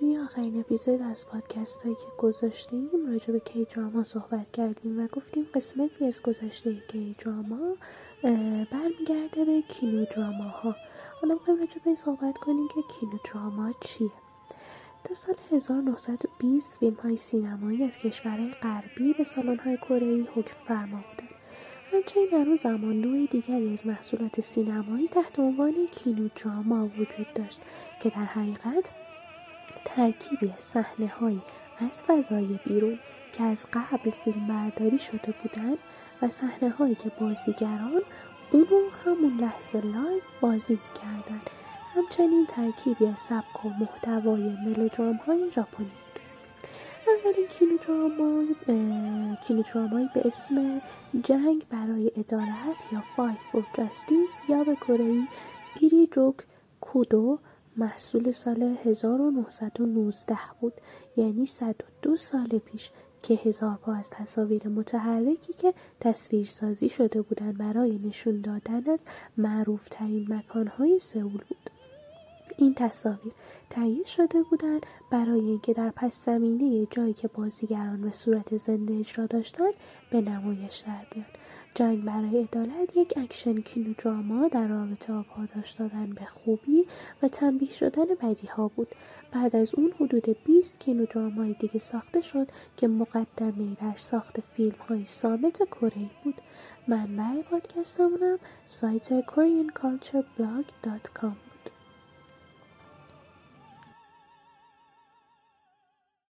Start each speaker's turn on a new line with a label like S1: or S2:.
S1: توی آخرین اپیزود از پادکست هایی که گذاشتیم راجع به کی دراما صحبت کردیم و گفتیم قسمتی از گذشته کی دراما برمیگرده به کینو دراما ها حالا می‌خوایم راجع به صحبت کنیم که کینو دراما چیه. تا سال 1920 فیلم های سینمایی از کشورهای غربی به سالن های کره حکم فرما بودند همچنین در اون زمان نوع دیگری از محصولات سینمایی تحت عنوان کینو دراما وجود داشت که در حقیقت ترکیبی از هایی از فضای بیرون که از قبل فیلم برداری شده بودند و هایی که بازیگران اونو همون لحظه live بازی می‌کردن. همچنین ترکیبی از سبک و محتوای ملودرام های ژاپنی اولین کینودرامایی به اسم جنگ برای عدالت یا Fight for Justice یا به کره ایری جوک کودو محصول سال 1919 بود. یعنی 102 سال پیش که هزار پا از تصاویر متحرکی که تصویرسازی شده بودند برای نشون دادن از معروفترین مکانهای سئول بود. این تصاویر تهیه شده بودند برای اینکه در پس زمینه جایی که بازیگران به صورت زنده اجرا داشتند به نمایش در بیان. جنگ برای عدالت یک اکشن کینو دراما در رابطه با پاداش دادن به خوبی و تنبیه شدن ها بود. بعد از اون حدود 20 کینو درامای دیگه ساخته شد که مقدمه بر ساخت فیلم های صامت کره بود. منبع پادکستمونم سایت koreancultureblog.com